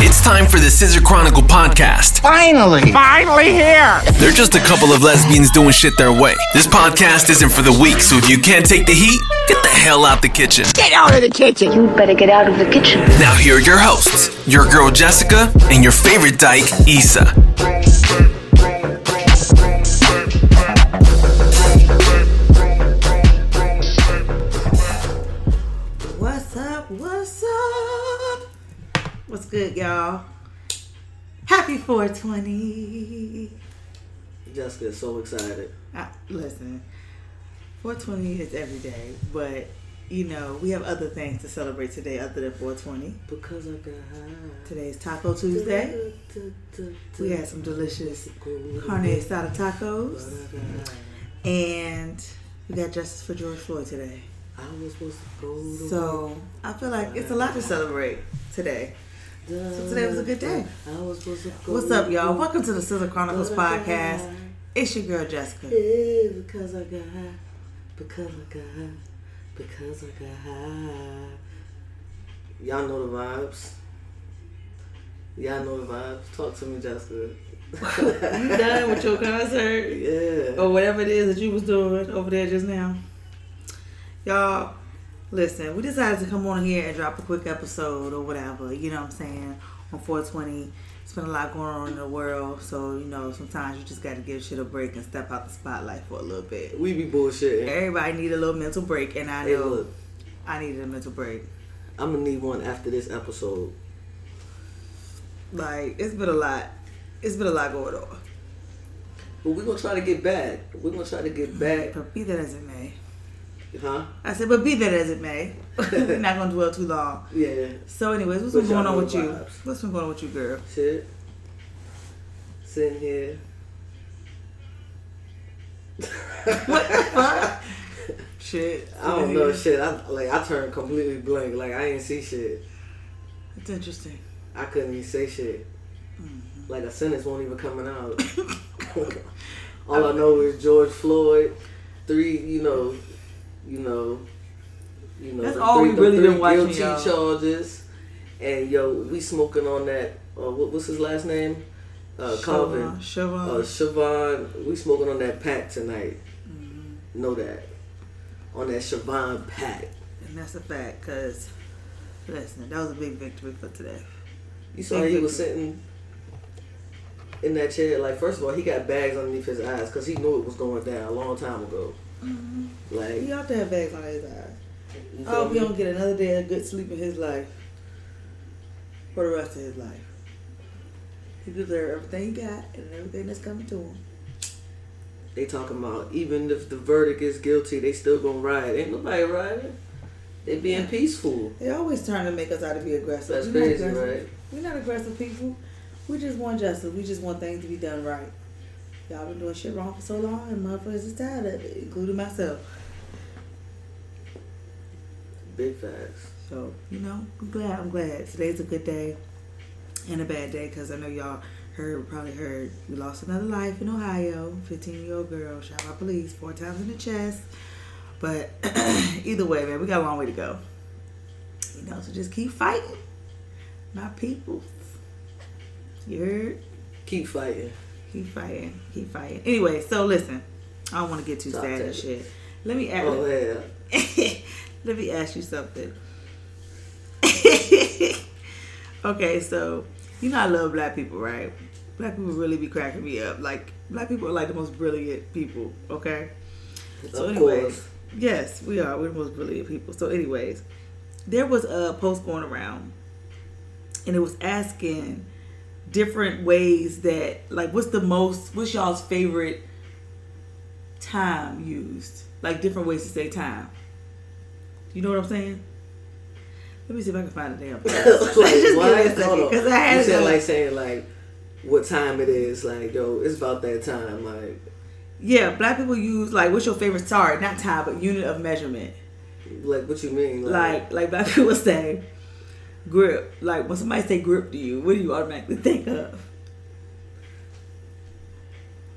It's time for the Scissor Chronicle podcast. Finally! Finally here! They're just a couple of lesbians doing shit their way. This podcast isn't for the weak, so if you can't take the heat, get the hell out the kitchen. Get out of the kitchen! You'd better get out of the kitchen. Now, here are your hosts your girl Jessica and your favorite dyke, Issa. Good, y'all? Happy 420. Jessica's so excited. Uh, listen, 420 is every day, but you know, we have other things to celebrate today other than 420. Because I got high. Today's Taco Tuesday. We had some delicious carne asada tacos, and we got justice for George Floyd today. I was supposed to go to So I feel like it's a lot to celebrate today. So today was a good day. I was supposed to go What's up, y'all? Welcome to the Scissor Chronicles podcast. It's your girl Jessica. Yeah, because I got high. Because I got high. Because I got high. Y'all know the vibes. Y'all know the vibes. Talk to me, Jessica. You done with your concert yeah. or whatever it is that you was doing over there just now? Y'all, listen, we decided to come on here and drop a quick episode or whatever, you know what I'm saying, on 420. It's been a lot going on in the world, so you know, sometimes you just gotta give shit a break and step out the spotlight for a little bit. We be bullshitting. Everybody need a little mental break, and I Hey, know look. I needed a mental break. I'm gonna need one after this episode. Like, it's been a lot. It's been a lot going on. But we're gonna try to get back. We're gonna try to get back. But be that as it may. Huh? I said, but be that as it may. We're not gonna dwell too long. Yeah. So, anyways, what's But been going on with you? vibes. What's been going on with you, girl? Shit. Sitting here. What the fuck? Shit. I don't know shit. I like I turned completely blank. Like I ain't see shit. It's interesting. I couldn't even say shit. Mm-hmm. Like a sentence won't even coming out. All I know is George Floyd, three, you know, you know, you know, That's the all three, we really been watching, guilty y'all. charges, and yo, we smoking on that. Uh, what, what's his last name? Uh, Calvin. Chauvin. Uh, Chauvin, we smoking on that pack tonight. Mm-hmm. Know that. On that Chauvin pack. and that's a fact, because, listen, that was a big victory for today. You saw Big he was sitting in that chair. Like, first of all, he got bags underneath his eyes because he knew it was going down a long time ago. Like, He ought to have bags on his eyes. you I hope he don't get another day of good sleep in his life for the rest of his life. He deserves everything he got and everything that's coming to him. They talking about even if the verdict is guilty, they still gonna ride. Ain't nobody riding. They being peaceful. They always trying to make us out to be aggressive. That's We're crazy, right? We're not aggressive people. We just want justice. We just want things to be done right. Y'all been doing shit wrong for so long, and motherfuckers is tired of it, including myself. Big facts. So you know, I'm glad. I'm glad today's a good day and a bad day because I know y'all heard, probably heard, we lost another life in Ohio. 15 year old girl shot by police four times in the chest. But either way, man, we got a long way to go. You know, so just keep fighting, my people. You heard? Keep fighting. Keep fighting. Keep fighting. Anyway, so listen. I don't want to get too Stop sad and shit. Let me ask. Oh yeah. Let me ask you something. okay, so you know I love black people, right? Black people really be cracking me up. Like black people are like the most brilliant people. Okay. So, of anyways, course. yes, we are. We're the most brilliant people. So, anyways, there was a post going around, and it was asking different ways that, like, what's the most, what's y'all's favorite time used? Like, different ways to say time. You know what I'm saying? Let me see if I can find a damn. like, Just give a second, Hold on. 'cause I had you said like saying like what time it is. Like yo, it's about that time. Like Yeah, black people use like, what's your favorite? Sorry, not time, but unit of measurement. like what you mean? like like black people say grip like when somebody say grip to you what do you automatically think of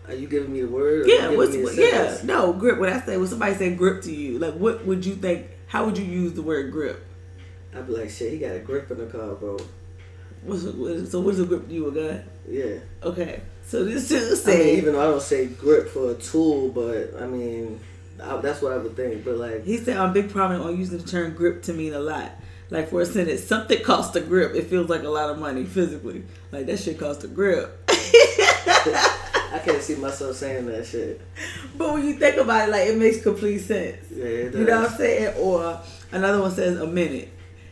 Are you giving me the word? Or yeah what's what, yeah no grip when i say when somebody say grip to you like what would you think how would you use the word grip I'd be like, shit, he got a grip in the car, bro. What's, what, so what's a grip to you? A gun? Yeah. Okay. So this dude I mean, even though I don't say grip for a tool, but I mean, I, that's what I would think. But like, he said I'm big prominent on using the term grip to mean a lot. Like for a sentence, something costs a grip. It feels like a lot of money physically. Like that shit costs a grip. I can't see myself saying that shit. But when you think about it, like it makes complete sense. Yeah, You know what. I'm saying? Or another one says a minute.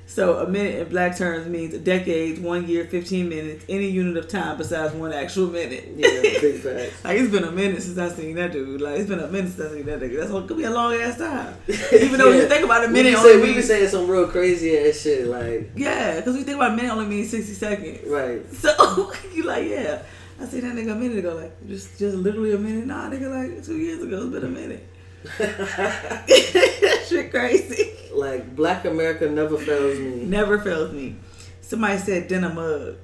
So a minute in black terms means decades, one year, fifteen minutes, any unit of time besides one actual minute. Yeah, big facts. like it's been a minute since I seen that dude. Like it's been a minute since I seen that nigga. That's what could be a long ass time. Even though when you think about a We minute, be, only say, we be saying some real crazy ass shit, like, yeah, because we think about a minute only means sixty seconds. right. So you like yeah. I seen that nigga a minute ago, like just just literally a minute. Nah, nigga, like two years ago, it's been a minute. That shit crazy. like, black America never fails me. Never fails me. Somebody said dinner mug.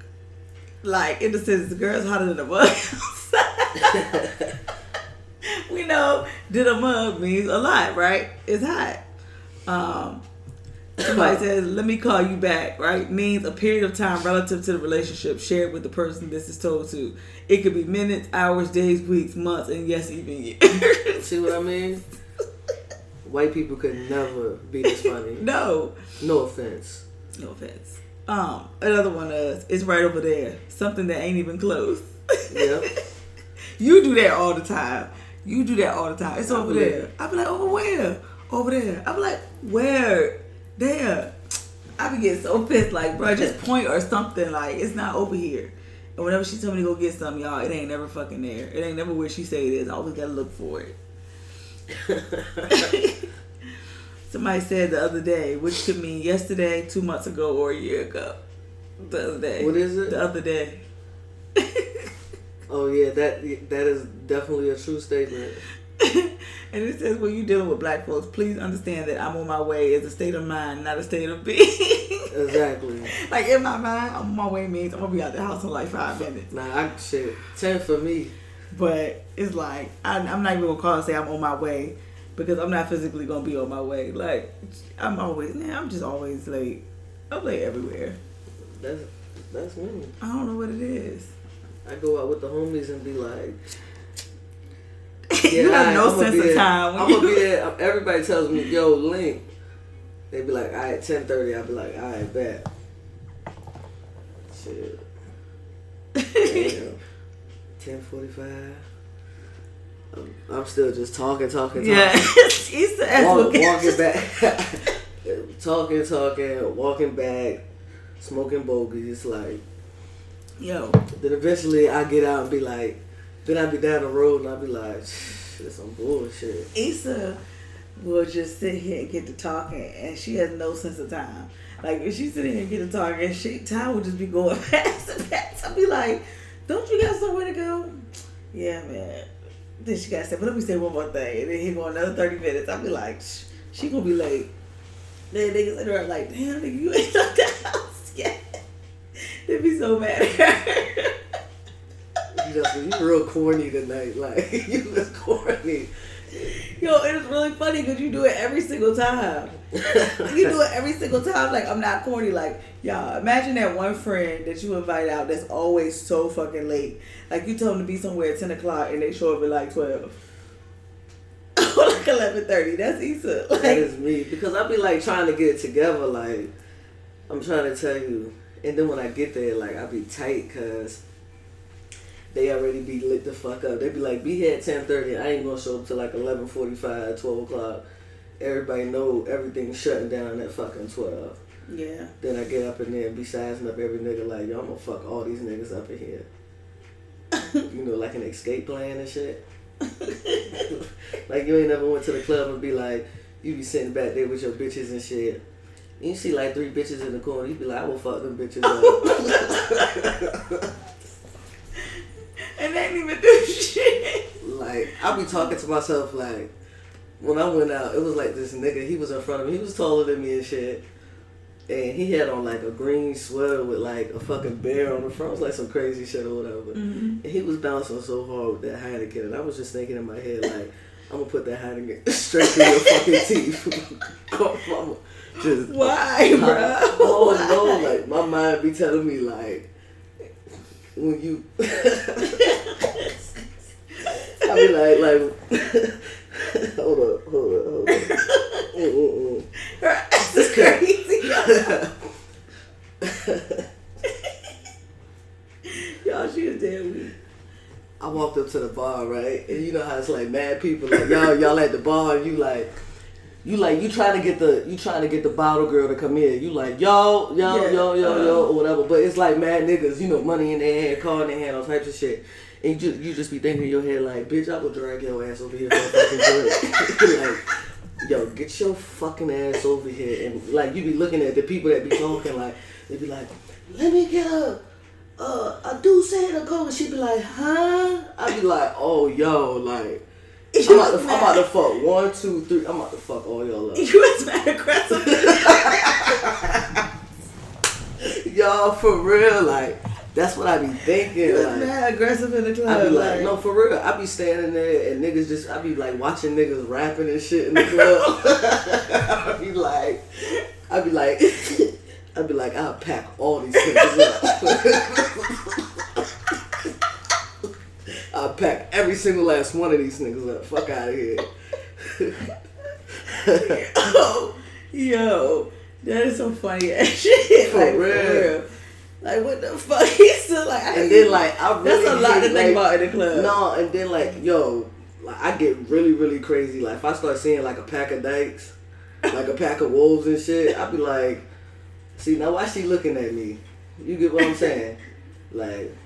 Like in the sense the girl's hotter than a mug. we know dinner mug means a lot, right? It's hot. Um somebody says, let me call you back, right? Means a period of time relative to the relationship shared with the person this is told to. It could be minutes, hours, days, weeks, months, and yes, even years. See what I mean? White people could never be this funny. no. No offense. No offense. Um, another one is it's right over there. Something that ain't even close. Yep. you do that all the time. You do that all the time. It's over there. I be like, over where? Over there. I be like, where? There. I be getting so pissed, like, bro, just point or something. Like, it's not over here. And whenever she tell me to go get something, y'all, it ain't never fucking there. It ain't never where she say it is. I always gotta look for it. Somebody said the other day, which could mean yesterday, two months ago, or a year ago. The other day. What is it? The other day. Oh yeah, that that is definitely a true statement. and it says when you're dealing with black folks, please understand that I'm on my way is a state of mind, not a state of being. Exactly. like in my mind, I'm on my way means I'm gonna be out the house in like five minutes. Nah, I shit. Ten for me. But it's like I, I'm not even gonna call and say I'm on my way because I'm not physically gonna be on my way. Like I'm always, man, I'm just always late. I'm late everywhere. That's that's me. I don't know what it is. I go out with the homies and be like, you have no I'ma sense be of time. I'm gonna be there. Everybody tells me, "Yo, link." They be like, "All right, ten 30 I'll be like, "All right, bet." Shit. Damn. Ten forty-five. I'm, I'm still just talking, talking, talking. yeah, it's the Walk, walking back, talking, talking, walking back, smoking bogeys. Like Yo, then eventually I get out and be like, then I'd be down the road and I'd be like, this some bullshit. Issa will just sit here and get to talking, and she has no sense of time. Like if she's sitting here and get to talking, she time will just be going fast and fast. I'd be like, "Don't you got somewhere to go?" Yeah, man. Then she got to say, "But let me say one more thing," and then he go another thirty minutes. I'd be like, "Shh, "She gonna be late." Then niggas her like, "Damn, nigga, you ain't left the house yet." They'd be so mad at her. You just you real corny tonight. Like you was corny. Yo, it is really funny because you do it every single time. you do it every single time. Like I'm not corny. Like y'all, imagine that one friend that you invite out that's always so fucking late. Like you tell them to be somewhere at ten o'clock and they show up at like twelve. like eleven thirty. That's Issa. Like that is me because I be like trying to get it together. Like I'm trying to tell you, and then when I get there, like I be tight because they already be lit the fuck up. They be like, be here at ten thirty. I ain't gonna show up till like 11:45, 12 o'clock. Everybody know everything's shutting down at fucking twelve. yeah. Then I get up in there and be sizing up every nigga like, yo, I'm gonna fuck all these niggas up in here. you know, like an escape plan and shit. like you ain't never went to the club and be like, you be sitting back there with your bitches and shit. You see like three bitches in the corner, you be like, I will fuck them bitches up. Ain't even do shit. like I be talking to myself like when I went out, it was like this nigga, he was in front of me, he was taller than me and shit. And he had on like a green sweater with like a fucking bear on the front. It was like some crazy shit or whatever. Mm-hmm. And he was bouncing so hard with that Heineken. And I was just thinking in my head, like, I'm gonna put that hat again straight through your fucking teeth. Just Why, bro? Oh no, like my mind be telling me like when you. I be like like. hold up, hold up, hold up. Mm-mm-mm. That's crazy. Y'all, she is damn weak. I walked up to the bar, right? And you know how it's like mad people like y'all y'all at the bar and you like you like you trying to get the you trying to get the bottle girl to come in. You like yo, yo, Yeah, yo, yo, yo, uh. or whatever. But it's like mad niggas, you know, money in their hand, car in their hand, all types of shit. And you just, you just be thinking in your head like, bitch, I will drag your ass over here for fucking like, yo, get your fucking ass over here. And like you be looking at the people that be talking like they be like, let me get a uh, a dude saying a coke, and she be like, huh? I be like, oh, yo, like, I'm about, to, I'm about to fuck one, two, three. I'm about to fuck all y'all up. You was mad aggressive. y'all, for real, like, that's what I be thinking. You was Like, mad aggressive in the club. I be like, like, no, for real. I be standing there and niggas just, I be like watching niggas rapping and shit in the club. I be like, I be like, I be like, I'll pack all these niggas up. I'll pack every single last one of these niggas up. Fuck out of here. oh, yo, that is some funny ass shit. For like, real. Like, what the fuck? He's still like, I And then like, I really that's a lot to hate, think about in the club. No, and then like, yo, like I get really, really crazy. Like if I start seeing like a pack of dykes, like a pack of wolves and shit, I'd be like, see now why she looking at me? You get what I'm saying? Like,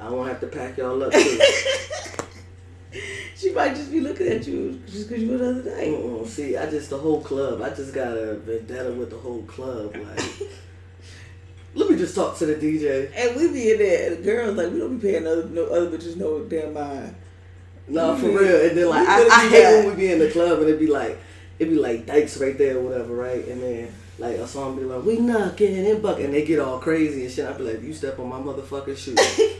I won't have to pack y'all up too. She might just be looking at you just because you were the other day. Mm-mm. See, I just the whole club. I just got a vendetta with the whole club. Like, let me just talk to the DJ. And we be in there, and the girls like we don't be paying other no other bitches no damn mind. No, for real. And then like I, I hate that. when we be in the club and it be like it be like dykes right there or whatever, right? And then like a song be like, We knocking and buck and they get all crazy and shit. I be like, you step on my motherfucking shoe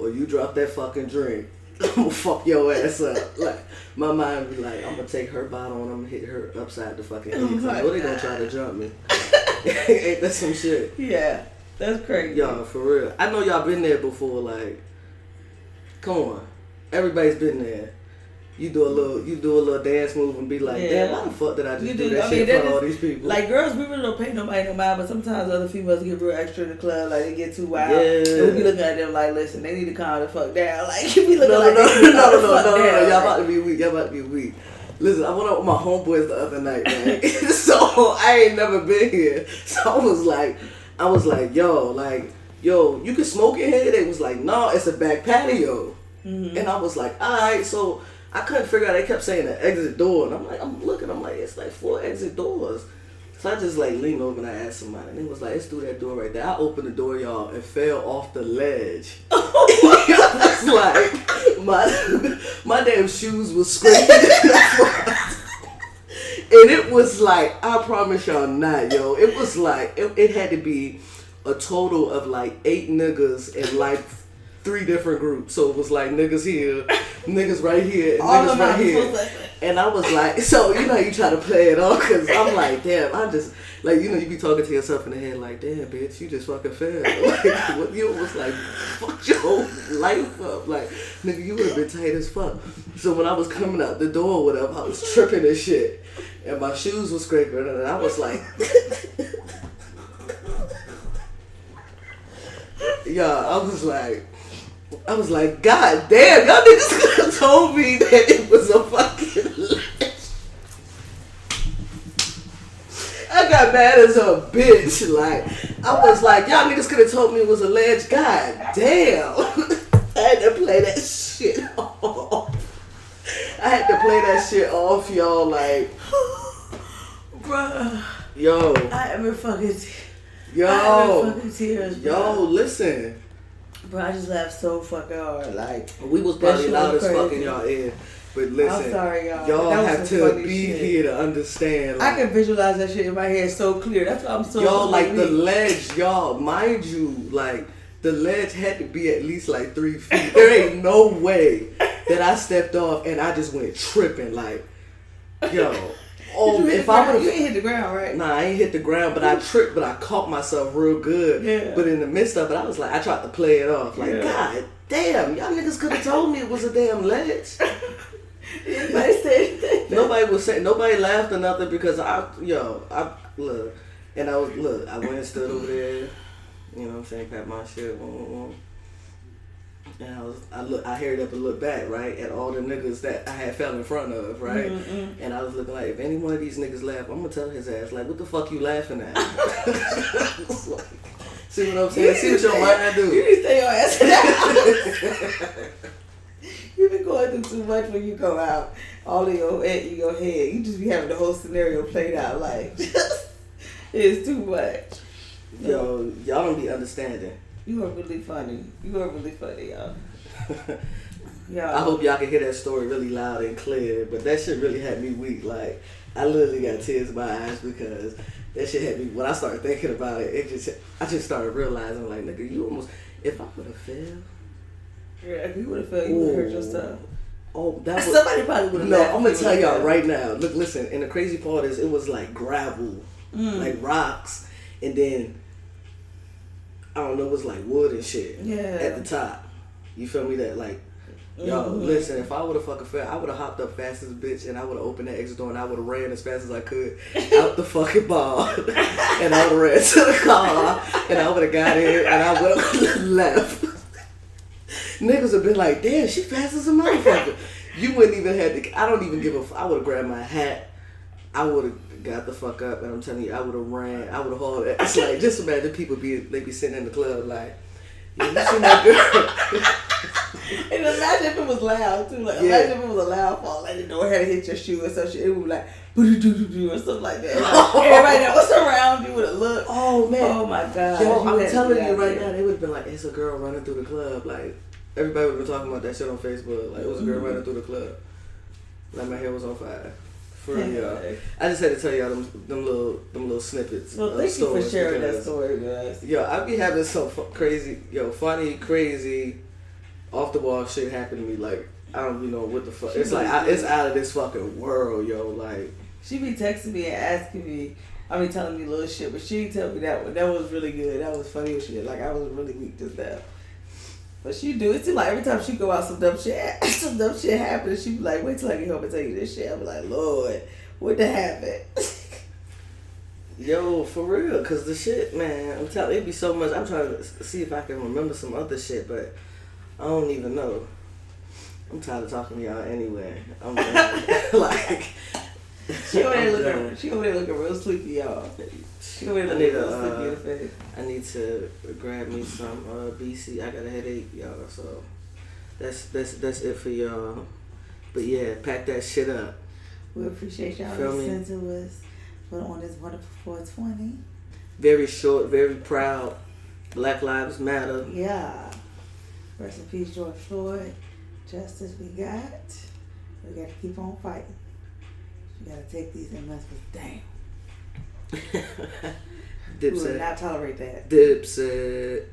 or you drop that fucking drink. I'm gonna fuck your ass up. Like my mind be like, I'm gonna take her bottle and I'm gonna hit her upside the fucking head. Oh I know they gonna try to jump me. Ain't that some shit? Yeah, that's crazy. Y'all, for real. I know y'all been there before, like come on. Everybody's been there. You do a little you do a little dance move and be like, Yeah. damn, why the fuck did I just You do, do- that I shit mean, in front of all these people? Like girls, we really don't pay nobody no mind, but sometimes other females get real extra in the club, like they get too wild. Yeah. And we be looking at them like, listen, they need to calm the fuck down. Like you be looking no, like no, no, no, no, no, no, no. Y'all about to be weak. Y'all about to be weak. Listen, I went out with my homeboys the other night, man. so I ain't never been here. So I was like, I was like, yo, like, yo, you can smoke in here. They was like, no, it's a back patio. Mm-hmm. And I was like, all right. So I couldn't figure out. They kept saying the exit door, and I'm like, I'm looking. I'm like, it's like four exit doors. So I just like leaned over and I asked somebody, and it was like, it's through that door right there. I opened the door, y'all, and fell off the ledge. Oh it's like my my damn shoes was scraping. and it was like, I promise y'all not, yo. It was like it, it had to be a total of like eight niggas and like three different groups. So it was like niggas here, niggas right here, and All niggas right here. And I was like, so you know, you try to play it off because I'm like, damn, I just like you know, you be talking to yourself in the head like, damn, bitch, you just fucking failed. Like, what you was like, fuck your whole life up, like, nigga, you would have been tight as fuck. So when I was coming out the door, or whatever, I was tripping and shit, and my shoes was scraping, and I was like. Yeah, I was like, I was like, God damn, y'all niggas could have told me that it was a fucking ledge. I got mad as a bitch. Like, I was like, y'all niggas could have told me it was a ledge. God damn. I had to play that shit off. I had to play that shit off, y'all. Like, Bruh, yo, I am in fucking, te- I am in yo, fucking tears, bro. yo, listen. Bro, I just laughed so fucking hard. Like, We was probably loud as fuck in y'all ear. But listen, I'm sorry, y'all. y'all have to be shit. here to understand. I can visualize that shit in my head so clear. That's why I'm so. y'all like the ledge, y'all, mind you, like the ledge had to be at least like three feet. There ain't no way that I stepped off and I just went tripping like, yo. Oh, if I would you ain't hit the ground, right? Nah, I ain't hit the ground, but I tripped, but I caught myself real good. Yeah. But in the midst of it, I was like, I tried to play it off. Like, Yeah. God damn, y'all niggas could have told me it was a damn ledge. nobody said nobody was saying, nobody laughed or nothing because I, yo, I, look, and I was, look, I went and stood over there, you know what I'm saying, pat my shit. And I was, I look, I hurried up and looked back, right, at all the niggas that I had fell in front of, right, and I was looking like, if any one of these niggas laugh, I'm gonna tell his ass, like, what the fuck you laughing at? See what I'm saying? See what your mind You do. need to stay your ass in house. you been going through too much when you go out. All in your head, in your head. You just be having the whole scenario played out like it's too much. Yo, y'all don't be understanding. You are really funny. You are really funny, y'all. Y'all. I hope y'all can hear that story really loud and clear, but that shit really had me weak. Like, I literally got tears in my eyes because that shit had me. When I started thinking about it, it just, I just started realizing, like, nigga, you almost, if I would have failed, Yeah, if you would have felt you would have hurt yourself. oh, that was. Somebody probably would have. No, I'm gonna tell y'all right now. Look, listen, and the crazy part is, it was like gravel, Mm. like rocks, and then I don't know, it was like wood and shit. Yeah. At the top, you feel me? That like Yo, Mhm. listen, if I would have fucking fell, I would have hopped up fast as a bitch and I would have opened that exit door and I would have ran as fast as I could out the fucking bar. and I would have ran to the car and I would have got in and I would have left. Niggas have been like, damn, she fast as a motherfucker. You wouldn't even have to, I don't even give a f- I would have grabbed my hat. I would have got the fuck up and I'm telling you, I would have ran. I would have hauled it. It's like, just imagine people be, they be sitting in the club like, yeah, you seen that girl? And imagine if it was loud too. Like Yeah. imagine if it was a loud fall, like the door had to hit your shoe or some shit. It would be like boo doo doo doo or something like that. Like, everybody that was around you would have looked. Oh man. Oh my god. Yo, You I'm telling you right now, they would have been like, it's a girl running through the club. Like, everybody would have been talking about that shit on Facebook. Like, it was a girl Mm-hmm. running through the club. Like, my hair was on fire. For y'all. I just had to tell y'all them, them little them little snippets. Well, thank you for sharing that story with us. Yo, I be having some crazy, yo, funny, crazy, off the wall shit happen to me. Like, I don't even know what the fuck. It's like, I, it's out of this fucking world, yo. Like, She be texting me and asking me. I mean, telling me little shit, but she didn't tell me that one. That was really good. That was funny shit. Like I was really weak just now. But she do. It seems like every time she go out, some dumb shit, some dumb shit happens. She be like, "Wait till I get home and tell you this shit." I be like, "Lord, what the happened?" Yo, for real, cause the shit, man, I'm telling it be so much. I'm trying to see if I can remember some other shit, but I don't even know. I'm tired of talking to y'all anyway. I'm like, she over there looking. She over there looking real sleepy, y'all. She over there I looking need real a, sleepy in the uh, face. I need to grab me some uh, BC. I got a headache, y'all. So that's that's that's it for y'all. But yeah, pack that shit up. We appreciate y'all Feel me? listening to us. Put on this wonderful 420. Very short, very proud. Black Lives Matter. Yeah. Rest in peace, George Floyd. Justice we got. We got to keep on fighting. We got to take these investments down. We will Dipset. not tolerate that. Dipset.